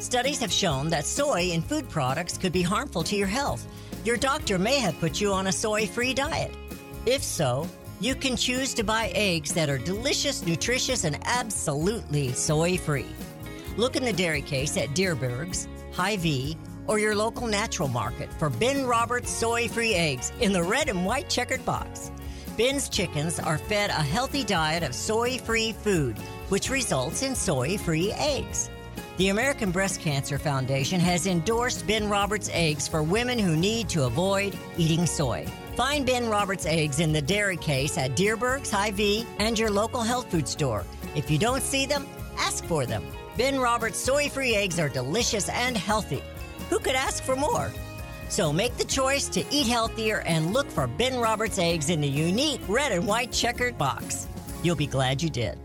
Studies have shown that soy in food products could be harmful to your health. Your doctor may have put you on a soy free diet. If so, you can choose to buy eggs that are delicious, nutritious, and absolutely soy free. Look in the dairy case at Dierberg's, Hy-Vee, or your local natural market for Ben Roberts soy free eggs in the red and white checkered box. Ben's chickens are fed a healthy diet of soy free food, which results in soy free eggs. The American Breast Cancer Foundation has endorsed Ben Roberts eggs for women who need to avoid eating soy. Find Ben Roberts eggs in the dairy case at Dierberg's, Hy-Vee, and your local health food store. If you don't see them, ask for them. Ben Roberts soy free eggs are delicious and healthy. Who could ask for more? So make the choice to eat healthier and look for Ben Roberts eggs in the unique red and white checkered box. You'll be glad you did.